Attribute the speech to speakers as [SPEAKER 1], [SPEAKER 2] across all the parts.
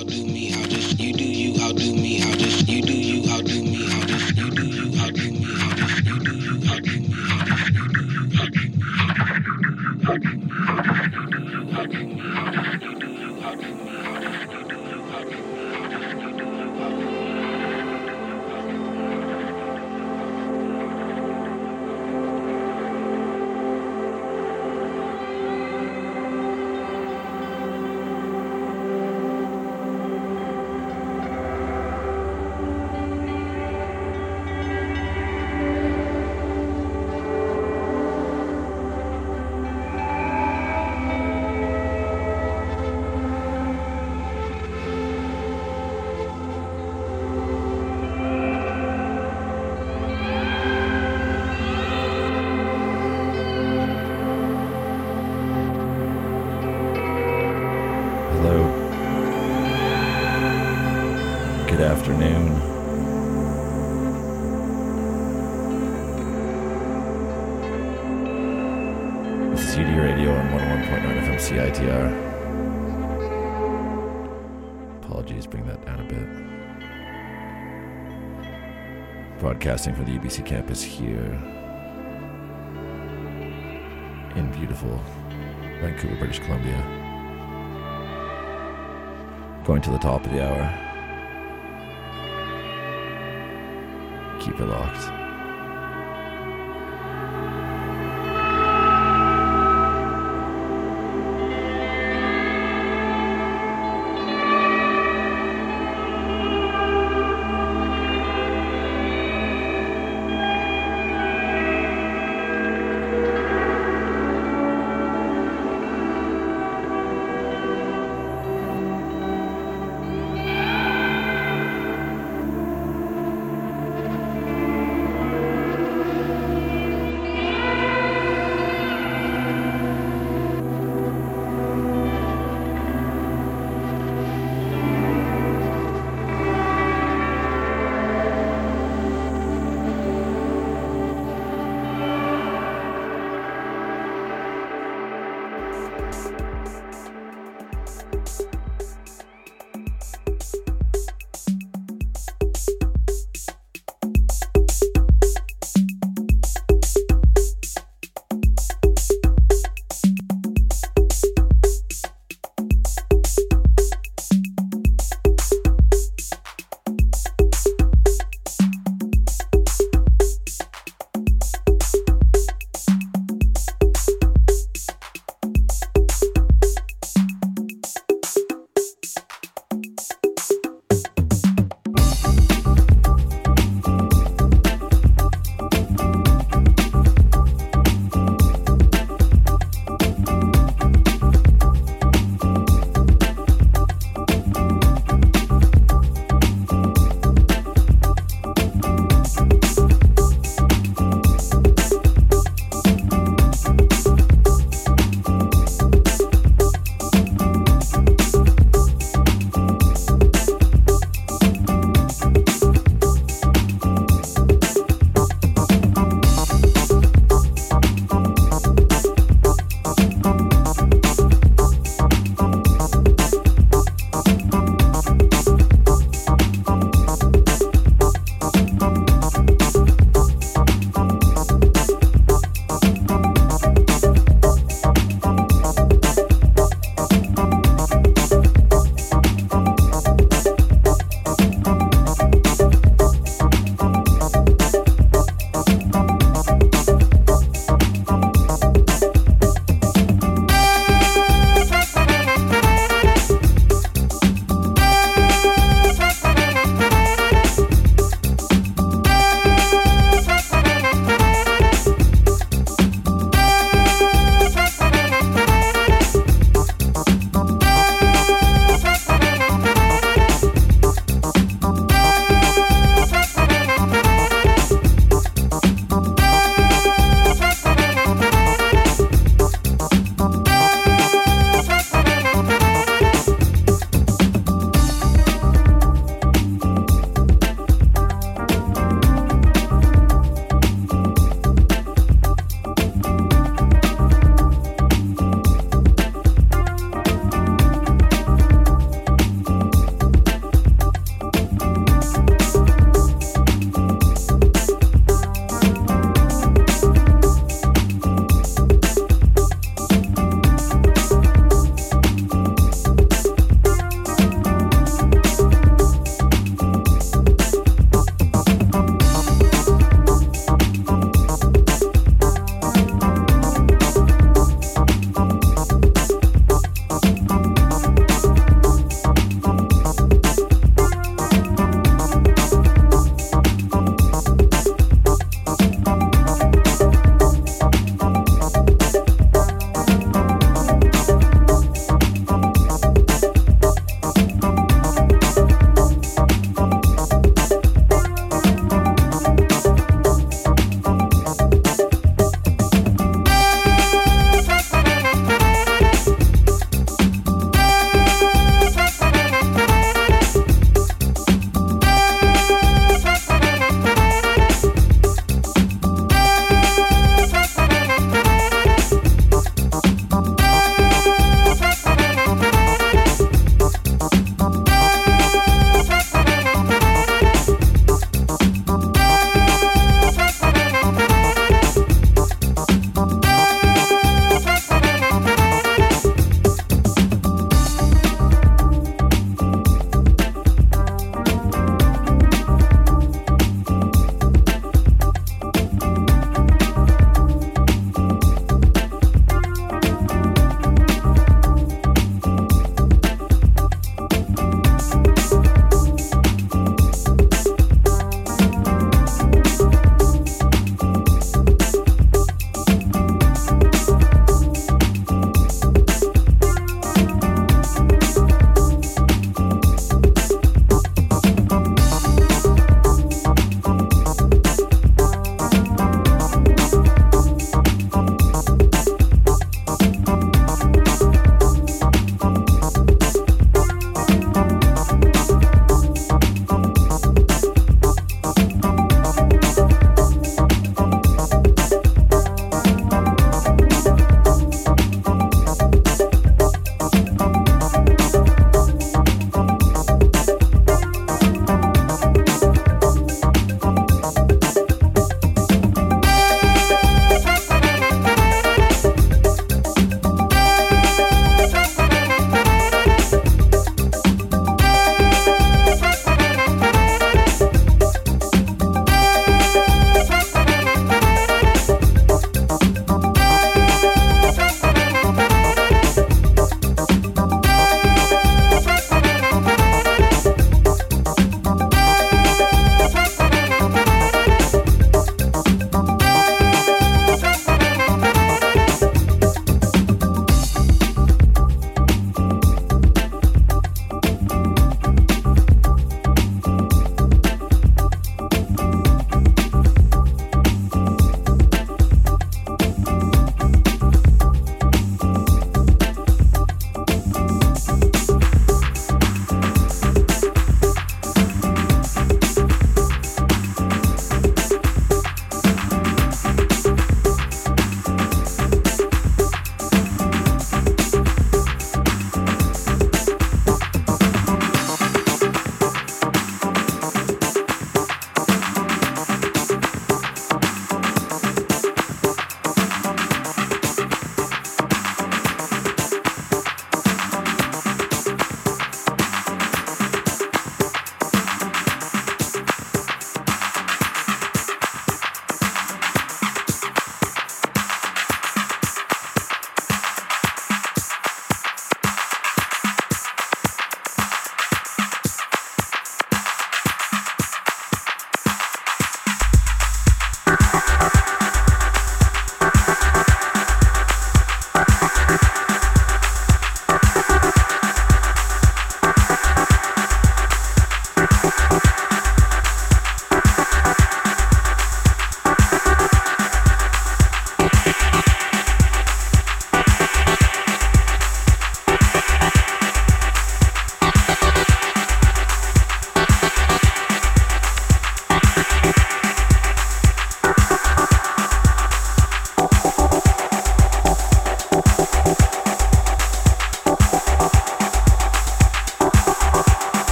[SPEAKER 1] all do me. I just you do
[SPEAKER 2] broadcasting for the UBC campus here in beautiful Vancouver, British Columbia. Going to the top of the hour. Keep it locked.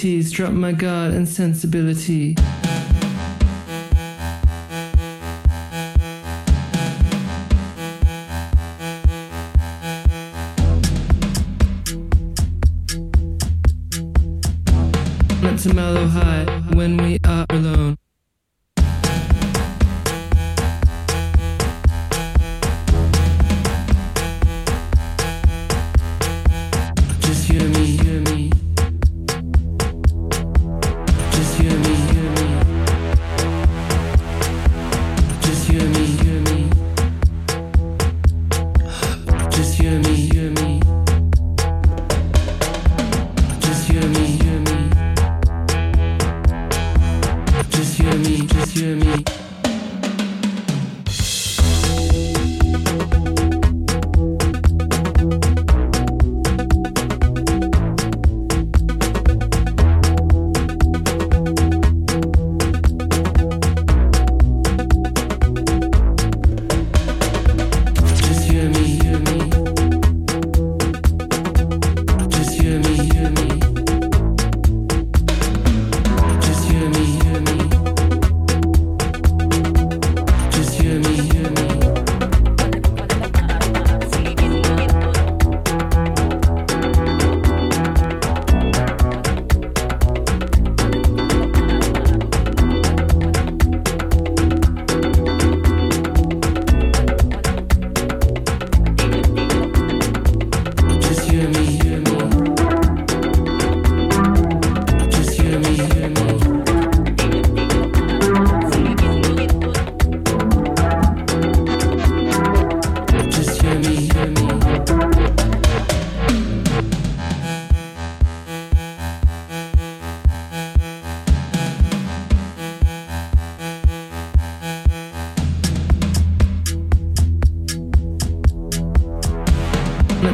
[SPEAKER 3] drop my guard and sensibility. Meant to mellow high when we are alone.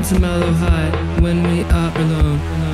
[SPEAKER 3] It's mellow high when we are alone.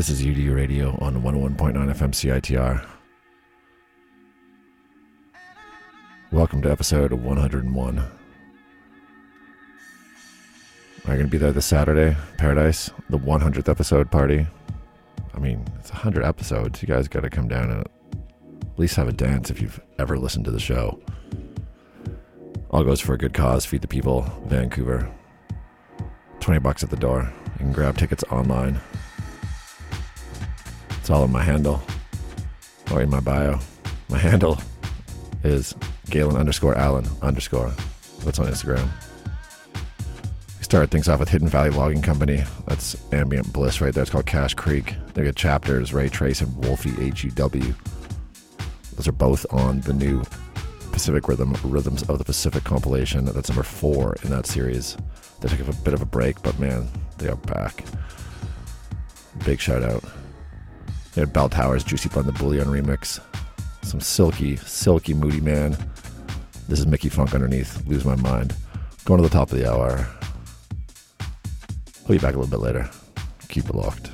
[SPEAKER 2] This is UDU Radio on 101.9 FM CITR. Welcome to episode 101. Are you going to be there this Saturday, Paradise? The 100th episode party. I mean, it's 100 episodes. You guys got to come down and at least have a dance if you've ever listened to the show. All goes for a good cause. Feed the people, Vancouver. 20 bucks at the door. You can grab tickets online. It's all in my handle or in my bio. My handle is Galen underscore Allen underscore. That's on Instagram. We started things off with Hidden Valley Logging Company. That's ambient bliss right there. It's called Cash Creek. They got chapters, Ray Trace and Wolfie H-E-W. Those are both on the new Pacific Rhythm Rhythms of the Pacific compilation. That's number four in that series. They took a bit of a break, but man, they are back. Big shout out. They had Bell Towers, Juicy Blend, the Bullion remix. Some silky, silky Moodymann. This is Mickey Funk underneath. Lose my mind. Going to the top of the hour. I'll be back a little bit later. Keep it locked.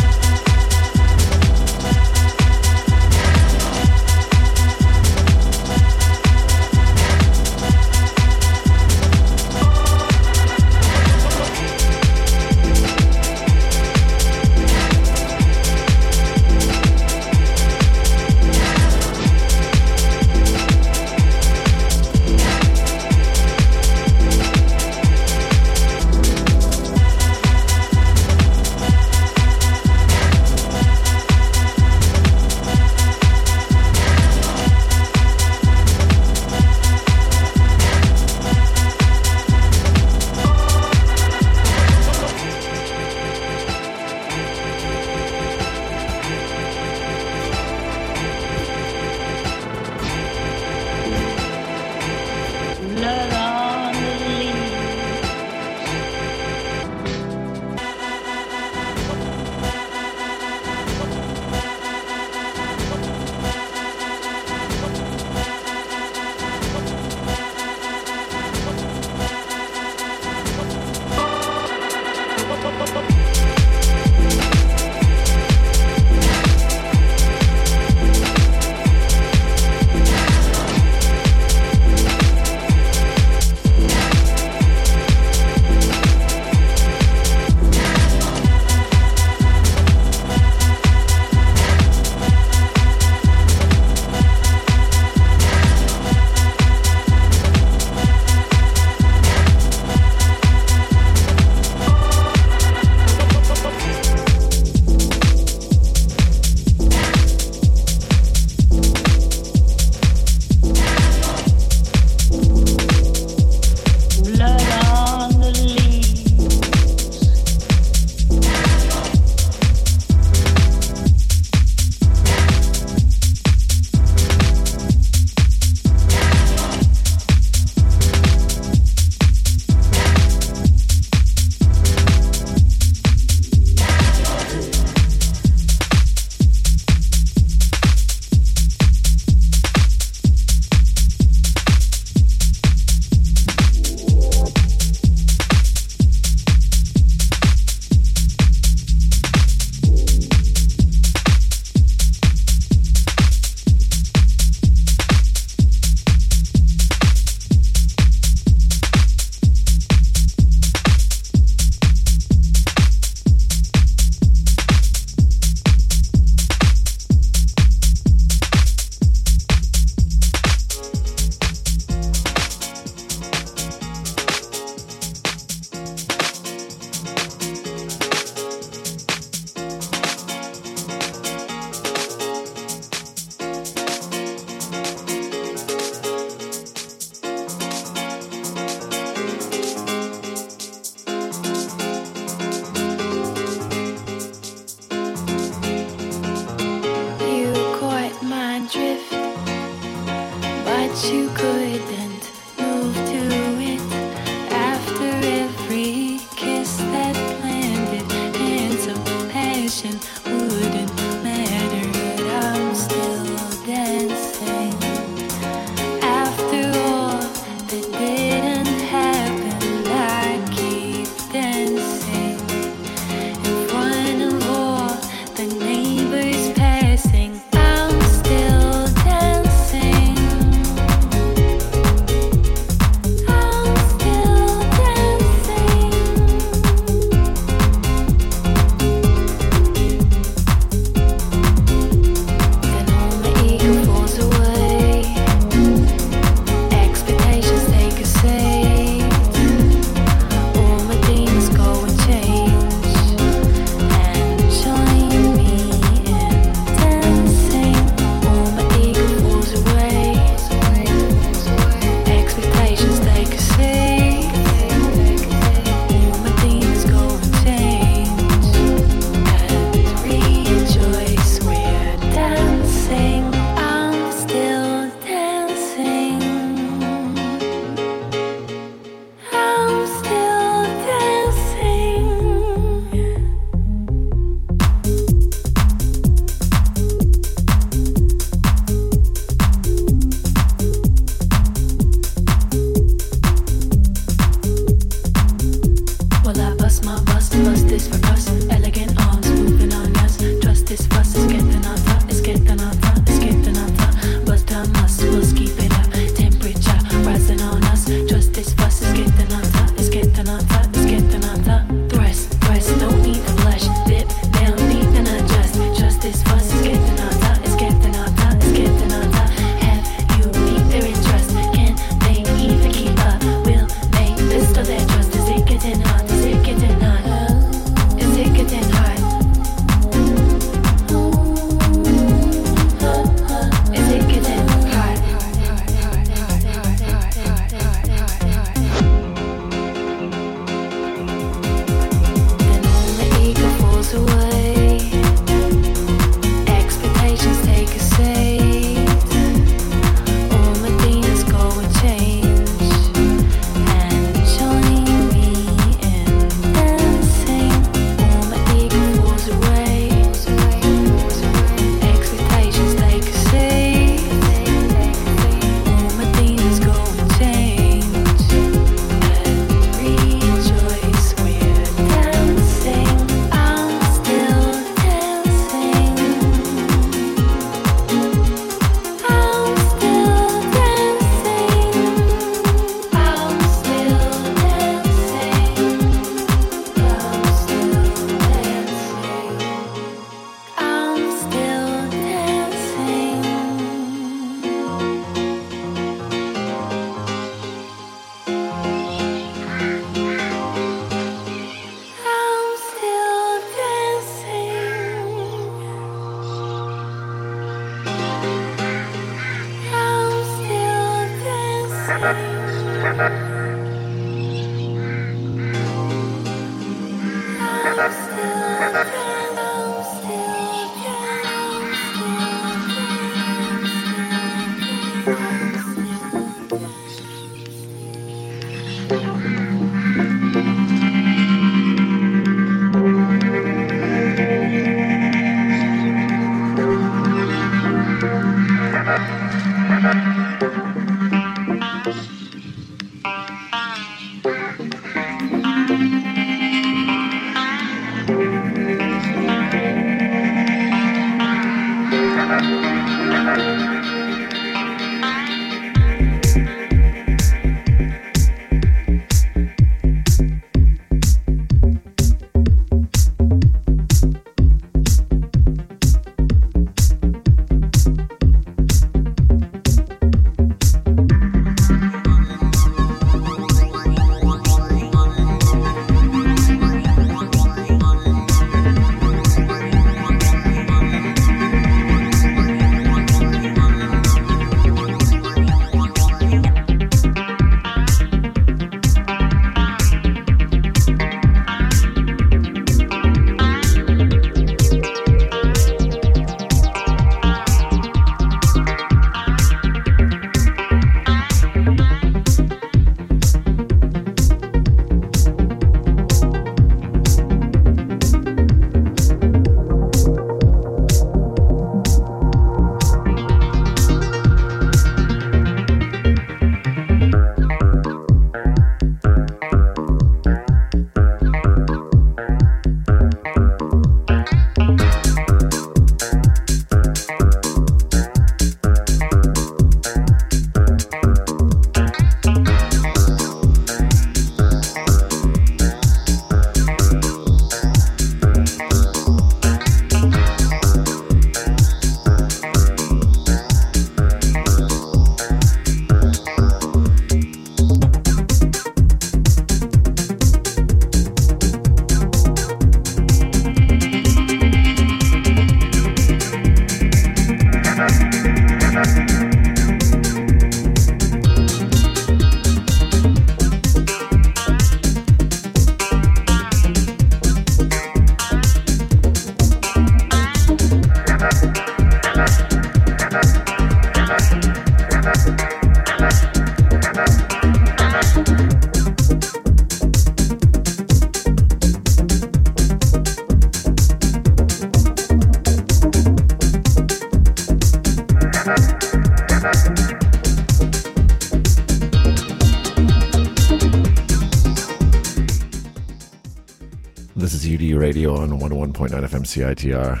[SPEAKER 2] Radio on 101.9 FM CITR.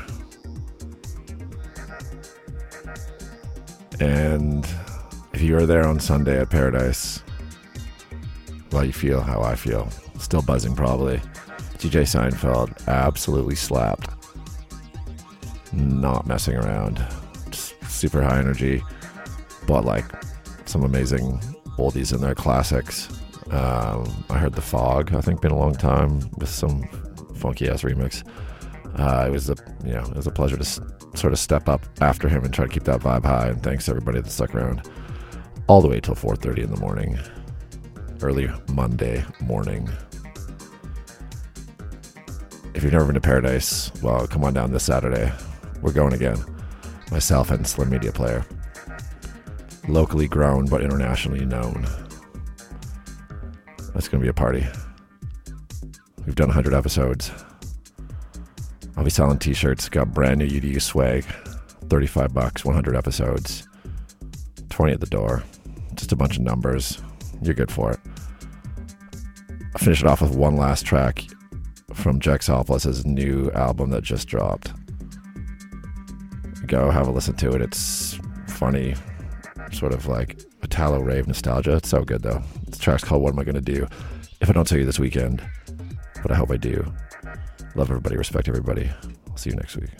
[SPEAKER 2] And if you were there on Sunday at Paradise, well, you feel how I feel. Still buzzing, probably. DJ Seinfeld absolutely slapped. Not messing around. Just super high energy. But like some amazing oldies in there, classics. Um, I heard The Fog, I think, been a long time with some funky ass remix. Uh, it was a you know it was a pleasure to s- sort of step up after him and try to keep that vibe high. And thanks everybody that stuck around all the way till 4:30 in the morning, early Monday morning. If you've never been to Paradise, well, come on down this Saturday. We're going again. Myself and Slim Media Player, locally grown but internationally known. That's going to be a party. We've done 100 episodes. I'll be selling t-shirts. Got brand new UDU swag. 35 bucks, 100 episodes. 20 at the door. Just a bunch of numbers. You're good for it. I'll finish it off with one last track from Jack Salpless's new album that just dropped. Go have a listen to it. It's funny, sort of like a Italo rave nostalgia. It's so good though. The track's called What Am I Gonna Do? If I don't tell you this weekend, but I hope I do. Love everybody, respect everybody. I'll see you next week.